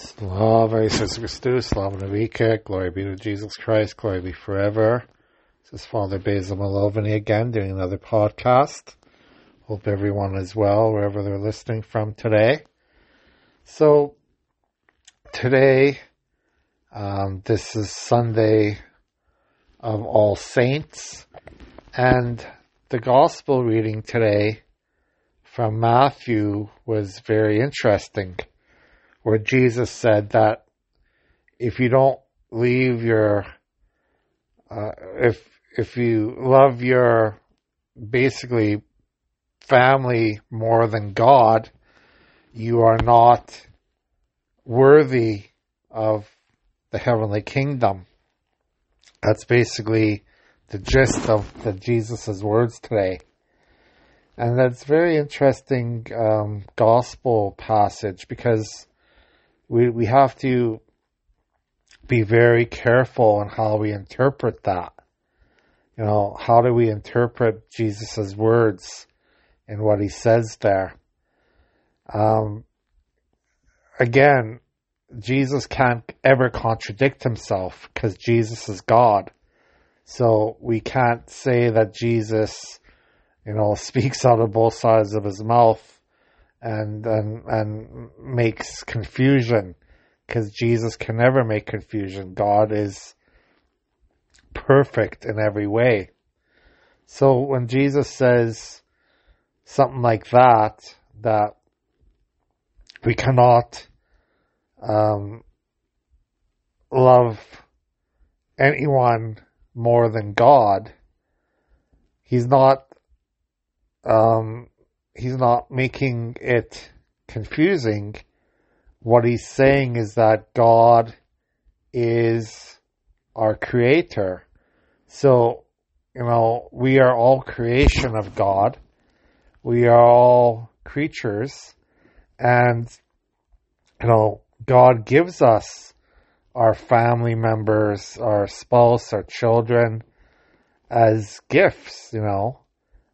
Slava Jesus Christus, Slava Navika, glory be to Jesus Christ, glory be forever. This is Father Basil Malovany again, doing another podcast. Hope everyone is well wherever they're listening from today. So, today, um, this is Sunday of All Saints, and the Gospel reading today from Matthew was very interesting where Jesus said that if you don't leave your, uh, if, if you love your basically family more than God, you are not worthy of the heavenly kingdom. That's basically the gist of the Jesus' words today. And that's very interesting um, gospel passage because we we have to be very careful on how we interpret that. You know, how do we interpret Jesus' words and what he says there? Um, again, Jesus can't ever contradict himself because Jesus is God. So we can't say that Jesus, you know, speaks out of both sides of his mouth and and and makes confusion because Jesus can never make confusion. God is perfect in every way. So when Jesus says something like that, that we cannot um, love anyone more than God, he's not um, he's not making it confusing. What he's saying is that God is our creator. So, you know, we are all creation of God. We are all creatures. And, you know, God gives us our family members, our spouse, our children as gifts, you know.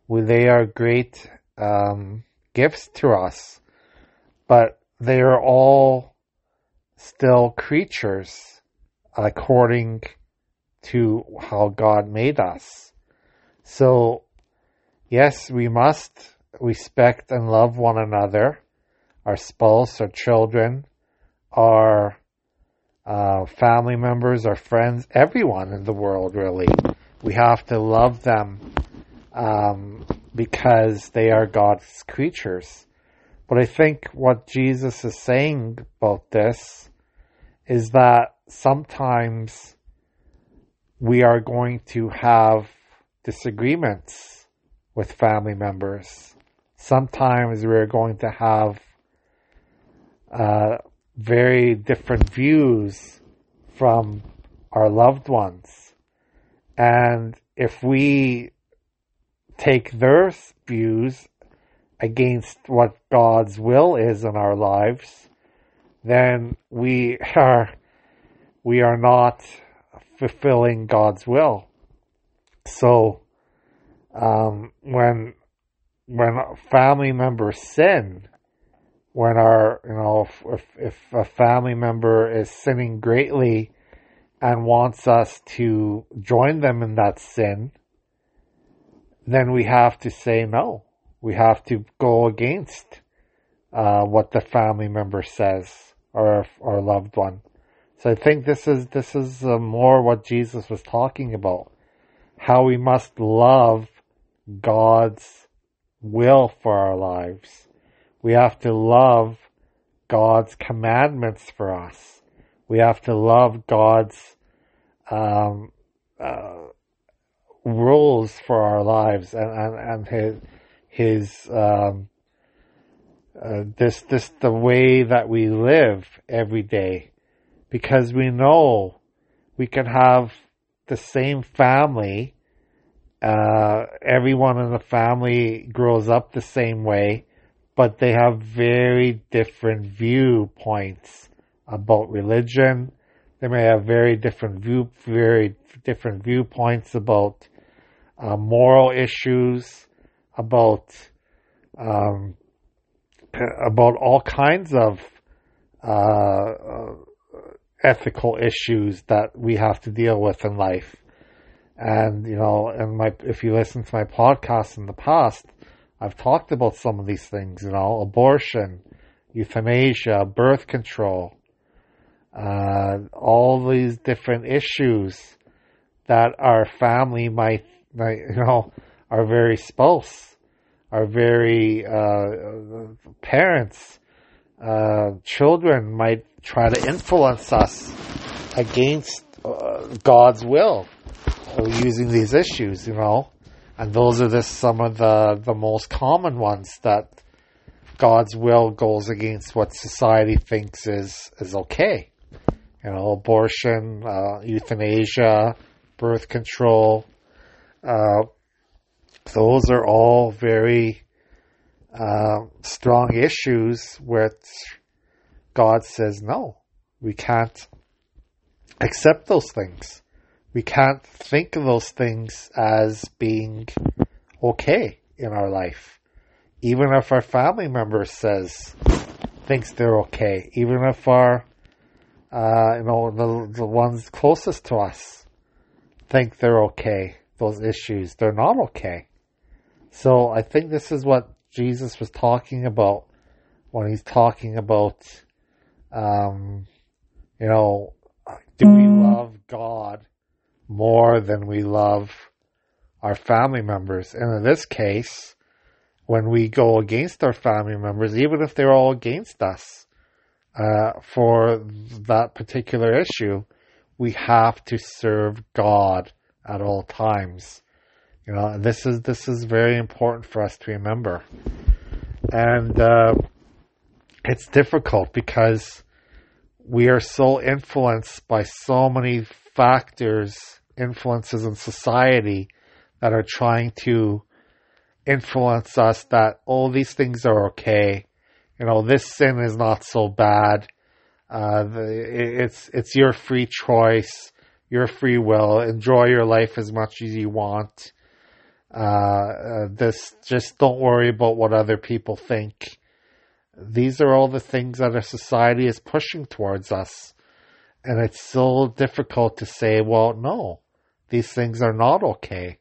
They are great um, gifts to us, but they are all still creatures according to how God made us. So, yes, we must respect and love one another, our spouse, our children, our uh, family members, our friends, everyone in the world, really. We have to love them um, because they are God's creatures. But I think what Jesus is saying about this is that sometimes we are going to have disagreements with family members. Sometimes we're going to have uh, very different views from our loved ones. And if we take their views against what God's will is in our lives, then we are we are not fulfilling God's will. So um, when when family members sin, when our you know if, if if a family member is sinning greatly and wants us to join them in that sin, then we have to say no. We have to go against uh, what the family member says or our loved one. So I think this is this is uh, more what Jesus was talking about, how we must love God's will for our lives. We have to love God's commandments for us. We have to love God's um, uh, rules for our lives and, and, and his, his, um, uh, this, this, the way that we live every day. Because we know we can have the same family, uh, everyone in the family grows up the same way, but they have very different viewpoints about religion. They may have very different view, very different viewpoints about uh, moral issues, about um, about all kinds of uh, uh, ethical issues that we have to deal with in life. And you know, and my if you listen to my podcast in the past, I've talked about some of these things. You know, abortion, euthanasia, birth control, uh, all these different issues that our family might, might you know, our very spouse, our very uh, parents, uh, children might try to influence us against uh, God's will using these issues, you know. And those are just some of the, the most common ones that God's will goes against what society thinks is, is okay. You know, abortion, uh, euthanasia, birth control. Uh, those are all very uh, strong issues where God says, no, we can't accept those things. We can't think of those things as being okay in our life. Even if our family member says, thinks they're okay. Even if our, uh, you know, the, the ones closest to us think they're okay. Those issues, they're not okay. So I think this is what Jesus was talking about when he's talking about, um, you know, do we love God more than we love our family members? And in this case, when we go against our family members, even if they're all against us, uh, for that particular issue, we have to serve God at all times. You know, this is this is very important for us to remember, and uh, it's difficult because we are so influenced by so many factors, influences in society that are trying to influence us that all oh, these things are okay. You know, this sin is not so bad. Uh, the, it's it's your free choice, your free will. Enjoy your life as much as you want. Uh, uh, this just don't worry about what other people think. These are all the things that our society is pushing towards us. And it's so difficult to say, well, no, these things are not okay.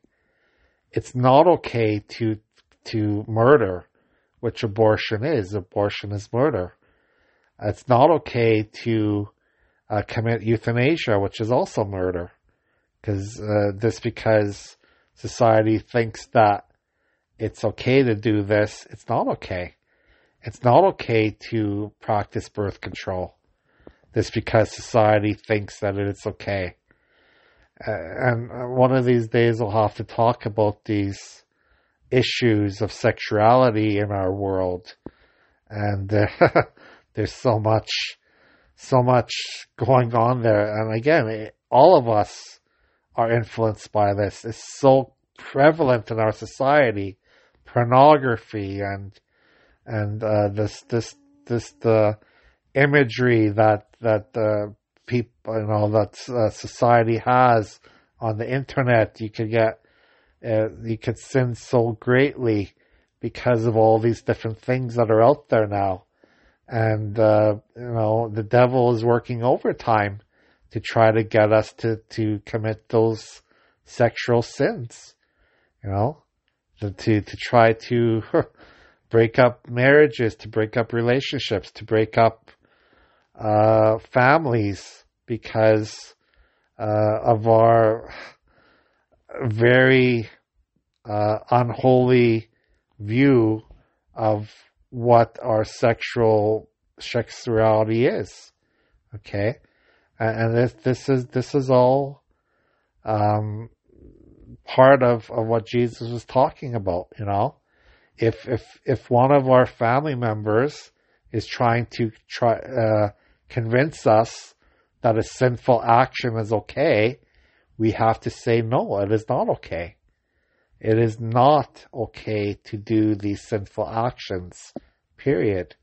It's not okay to, to murder, which abortion is. Abortion is murder. It's not okay to uh, commit euthanasia, which is also murder. Because, uh, this because society thinks that it's okay to do this, it's not okay. It's not okay to practice birth control. This because society thinks that it's okay. Uh, and one of these days we'll have to talk about these issues of sexuality in our world. And uh, there's so much, so much going on there. And again, it, all of us are influenced by this. It's so prevalent in our society, pornography and and uh, this this this the imagery that that uh, people you know that uh, society has on the internet. You could get uh, you could sin so greatly because of all these different things that are out there now, and uh, you know the devil is working overtime to try to get us to, to commit those sexual sins, you know, to, to, to try to break up marriages, to break up relationships, to break up uh, families because uh, of our very uh, unholy view of what our sexual sexuality is. Okay, and this this is this is all um, part of, of what Jesus was talking about. You know, if if if one of our family members is trying to try uh, convince us that a sinful action is okay, we have to say no. It is not okay. It is not okay to do these sinful actions. Period.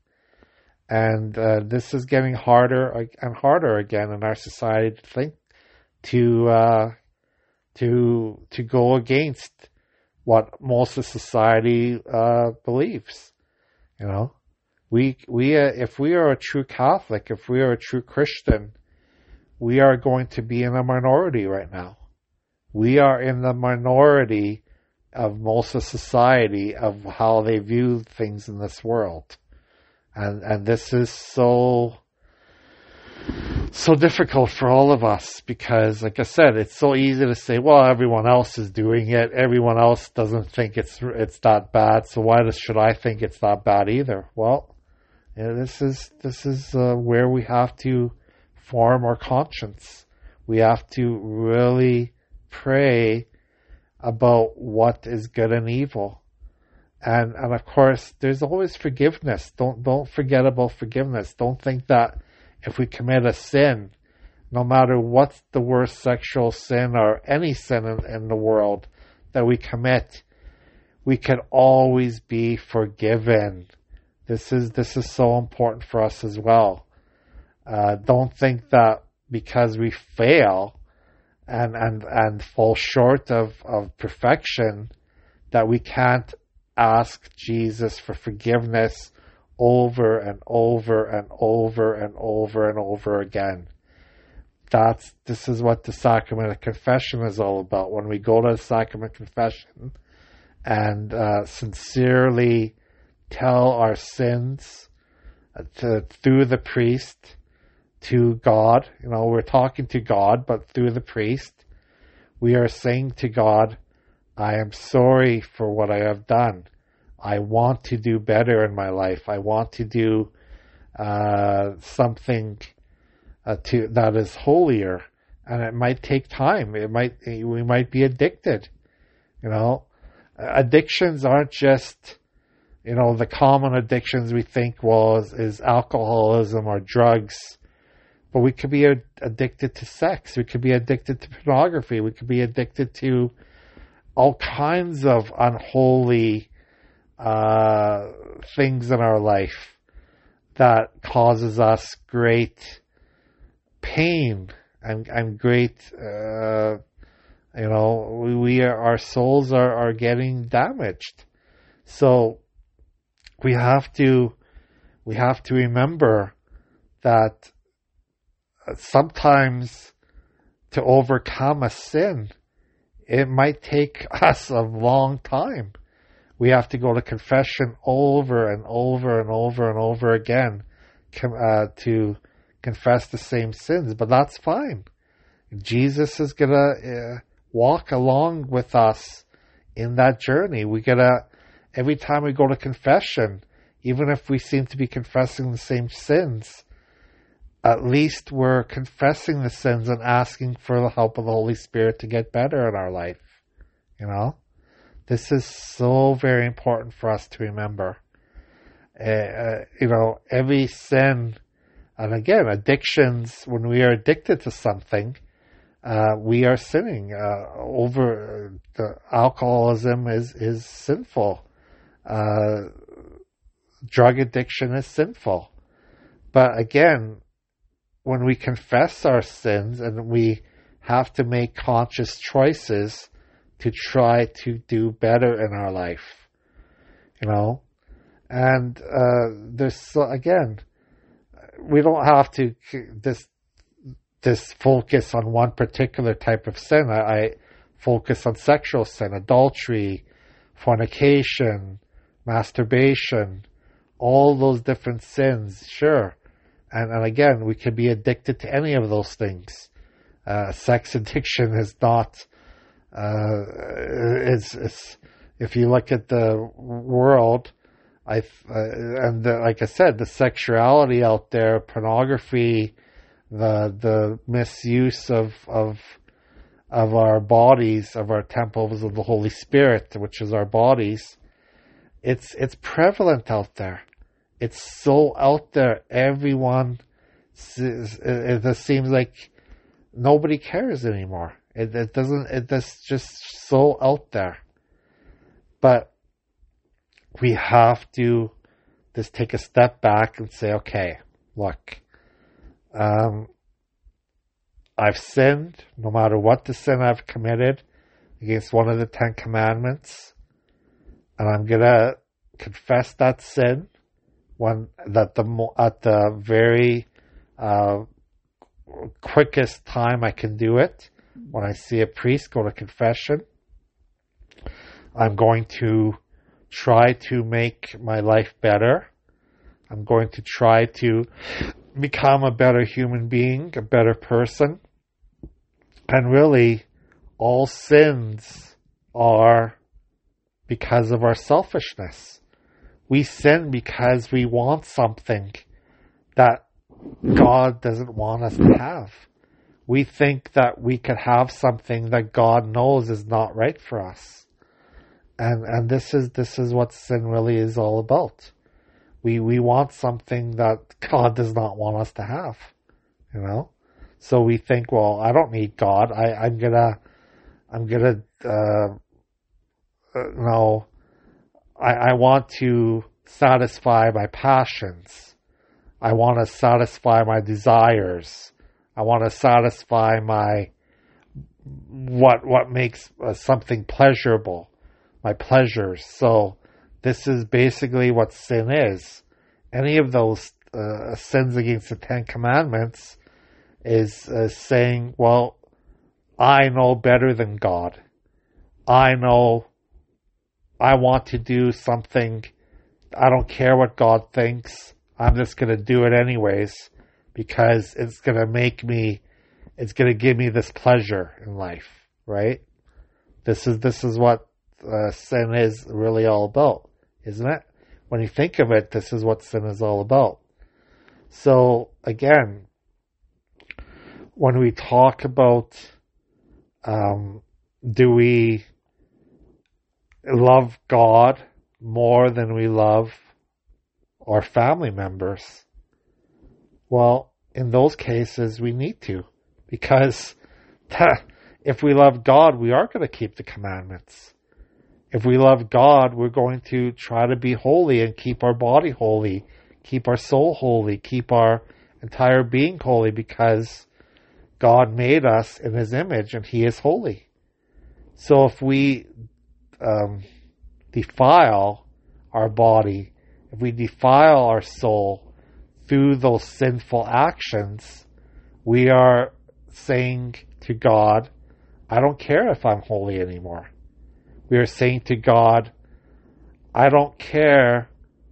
And uh, this is getting harder and harder again in our society to think to uh, to to go against what most of society uh, believes. You know, We we uh, if we are a true Catholic, if we are a true Christian, we are going to be in a minority right now. We are in the minority of most of society of how they view things in this world. And and this is so so difficult for all of us because like I said, it's so easy to say, well, everyone else is doing it. Everyone else doesn't think it's it's that bad, so why should I think it's not bad either? Well, yeah, this is this is uh, where we have to form our conscience. We have to really pray about what is good and evil. And and of course there's always forgiveness. Don't don't forget about forgiveness. Don't think that if we commit a sin, no matter what's the worst sexual sin or any sin in, in the world that we commit, we can always be forgiven. This is this is so important for us as well. Uh, don't think that because we fail and and and fall short of of perfection that we can't ask Jesus for forgiveness over and over and over and over and over again. That's this is what the sacrament of confession is all about. When we go to the sacrament of confession and uh, sincerely tell our sins uh, to, through the priest to God. You know, we're talking to God, but through the priest, we are saying to God, I am sorry for what I have done. I want to do better in my life. I want to do uh, something uh, to that is holier, and it might take time. It might we might be addicted. You know, addictions aren't just you know the common addictions we think was is alcoholism or drugs but we could be addicted to sex. We could be addicted to pornography. We could be addicted to all kinds of unholy uh, things in our life that causes us great pain and, and great, uh, you know, we, we are, our souls are, are getting damaged. So we have to, we have to remember that sometimes to overcome a sin, it might take us a long time. We have to go to confession over and over and over and over again uh, to confess the same sins, but that's fine. Jesus is gonna uh, walk along with us in that journey. We gotta every time we go to confession, even if we seem to be confessing the same sins, at least we're confessing the sins and asking for the help of the Holy Spirit to get better in our life. You know, this is so very important for us to remember. Uh, uh, you know, every sin, and again, addictions, when we are addicted to something, uh, we are sinning. Uh, over the alcoholism is is sinful. Uh, drug addiction is sinful. But again, when we confess our sins and we have to make conscious choices to try to do better in our life, you know, and uh, there's again, we don't have to this this focus on one particular type of sin. I, I focus on sexual sin, adultery, fornication, masturbation, all those different sins. Sure, and, and again, we can be addicted to any of those things. Uh, sex addiction is not, uh, it's, it's, if you look at the world, I, uh, and the, like I said, the sexuality out there, pornography, the, the misuse of, of, of our bodies, of our temples of the Holy Spirit, which is our bodies, it's, it's prevalent out there it's so out there. Everyone, it, seems like nobody cares anymore. It, it doesn't. It's just so out there. But we have to just take a step back and say, okay, look, um, I've sinned, no matter what the sin I've committed against one of the Ten Commandments, and I'm gonna confess that sin when that the at the very uh, quickest time I can do it when I see a priest go to confession. I'm going to try to make my life better. I'm going to try to become a better human being, a better person. And really, all sins are because of our selfishness. We sin because we want something that God doesn't want us to have. We think that we could have something that God knows is not right for us. And and this is this is what sin really is all about. We we want something that God does not want us to have. You know? So we think, well, I don't need God. I, I'm gonna I'm gonna uh, uh, no I, I want to satisfy my passions. I want to satisfy my desires. I want to satisfy my what what makes uh, something pleasurable, my pleasures. So this is basically what sin is. Any of those uh, sins against the Ten Commandments is uh, saying, "Well, I know better than God. I know. I want to do something. I don't care what God thinks. I'm just going to do it anyways." because it's going to make me, it's going to give me this pleasure in life, right? This is, this is what uh, sin is really all about, isn't it? When you think of it, this is what sin is all about. So again, when we talk about, um, do we love God more than we love our family members? Well, in those cases, we need to, because if we love God, we are going to keep the commandments. If we love God, we're going to try to be holy and keep our body holy, keep our soul holy, keep our entire being holy, because God made us in His image and He is holy. So if we um, defile our body, if we defile our soul, through those sinful actions, we are saying to God, I don't care if I'm holy anymore. We are saying to God, I don't care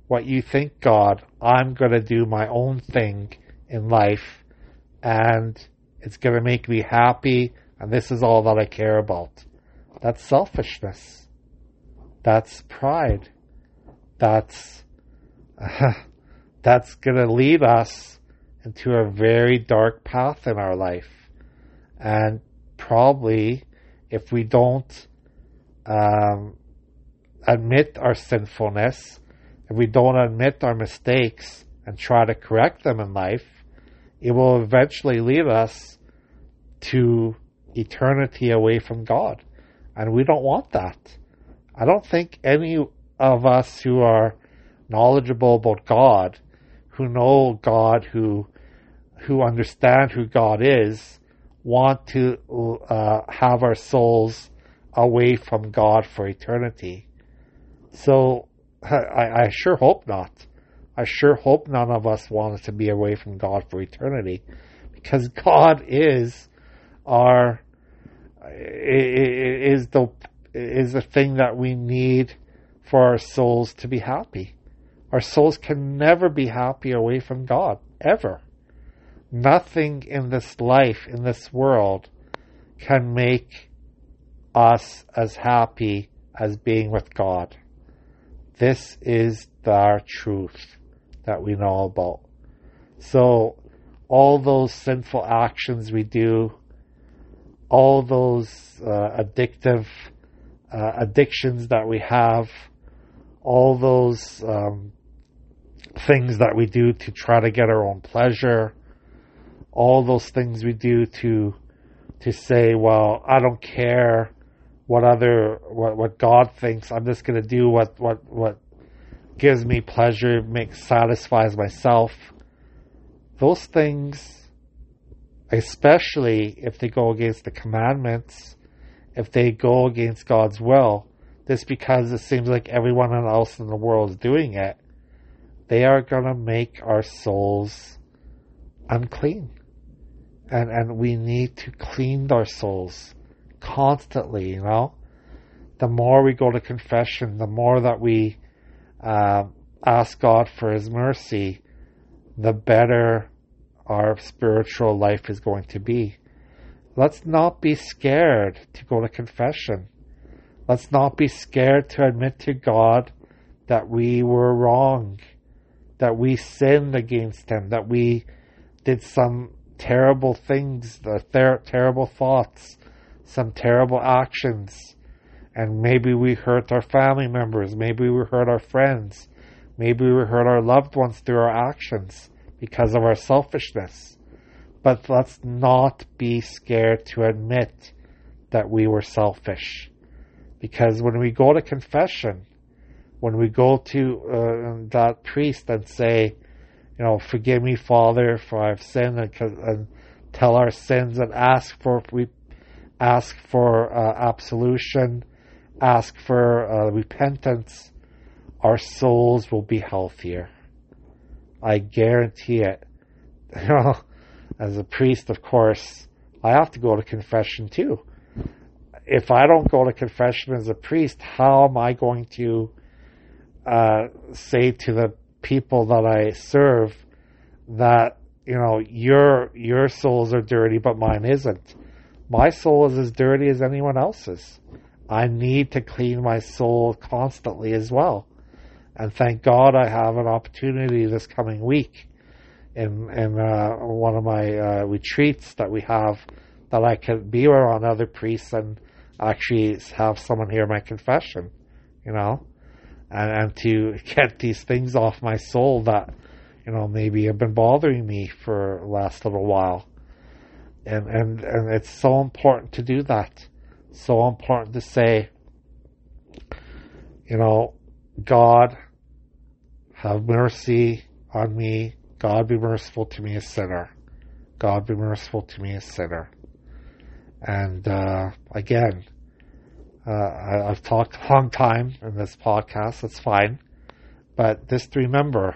what you think, God. I'm going to do my own thing in life and it's going to make me happy and this is all that I care about. That's selfishness. That's pride. That's uh, that's going to lead us into a very dark path in our life. And probably if we don't um, admit our sinfulness, if we don't admit our mistakes and try to correct them in life, it will eventually lead us to eternity away from God. And we don't want that. I don't think any of us who are knowledgeable about God who know God, who who understand who God is, want to uh, have our souls away from God for eternity. So I, I sure hope not. I sure hope none of us want to be away from God for eternity, because God is our is the is the thing that we need for our souls to be happy. Our souls can never be happy away from God, ever. Nothing in this life, in this world, can make us as happy as being with God. This is the truth that we know about. So, all those sinful actions we do, all those uh, addictive uh, addictions that we have, all those um, things that we do to try to get our own pleasure, all those things we do to to say, well, I don't care what other what what God thinks. I'm just going to do what what what gives me pleasure, makes satisfies myself. Those things, especially if they go against the commandments, if they go against God's will, just because it seems like everyone else in the world is doing it, they are going to make our souls unclean. And, and we need to clean our souls constantly, you know? The more we go to confession, the more that we uh, ask God for His mercy, the better our spiritual life is going to be. Let's not be scared to go to confession. Let's not be scared to admit to God that we were wrong, that we sinned against Him, that we did some terrible things, the ter- terrible thoughts, some terrible actions, and maybe we hurt our family members, maybe we hurt our friends, maybe we hurt our loved ones through our actions because of our selfishness. But let's not be scared to admit that we were selfish. Because when we go to confession, when we go to uh, that priest and say, you know, forgive me, Father, for I've sinned, and, and tell our sins and ask for we ask for uh, absolution, ask for uh, repentance, our souls will be healthier. I guarantee it. You know, as a priest, of course, I have to go to confession too. If I don't go to confession as a priest, how am I going to uh, say to the people that I serve that you know your your souls are dirty, but mine isn't? My soul is as dirty as anyone else's. I need to clean my soul constantly as well. And thank God I have an opportunity this coming week in in uh, one of my uh, retreats that we have that I can be around other priests and actually have someone hear my confession, you know, and, and to get these things off my soul that, you know, maybe have been bothering me for the last little while. And, and, and it's so important to do that. So important to say, you know, God, have mercy on me. God be merciful to me, a sinner. God be merciful to me, a sinner. And uh, again, uh, I, have talked a long time in this podcast. That's fine, but just remember,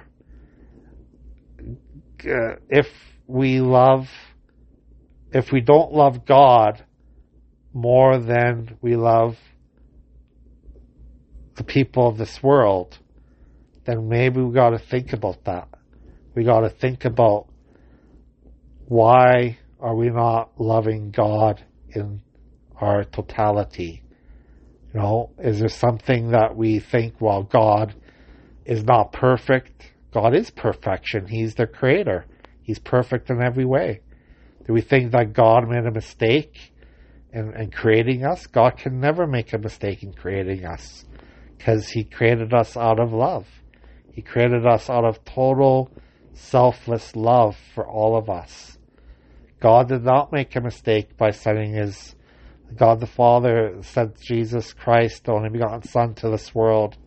uh, if we love, if we don't love God more than we love the people of this world, then maybe we got to think about that. We got to think about why are we not loving God in our totality? You know, is there something that we think, well, God is not perfect? God is perfection. He's the creator. He's perfect in every way. Do we think that God made a mistake in, in creating us? God can never make a mistake in creating us because He created us out of love. He created us out of total selfless love for all of us. God did not make a mistake by sending his God the Father sent Jesus Christ, the only begotten Son, to this world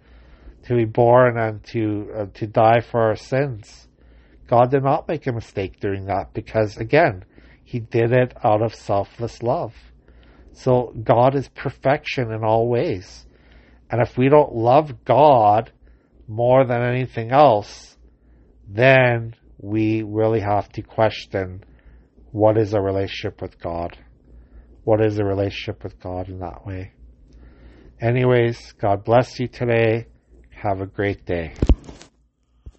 to be born and to uh, to die for our sins. God did not make a mistake doing that because again, he did it out of selfless love. So God is perfection in all ways. And if we don't love God more than anything else, then we really have to question what is a relationship with God? What is a relationship with God in that way? Anyways, God bless you today. Have a great day.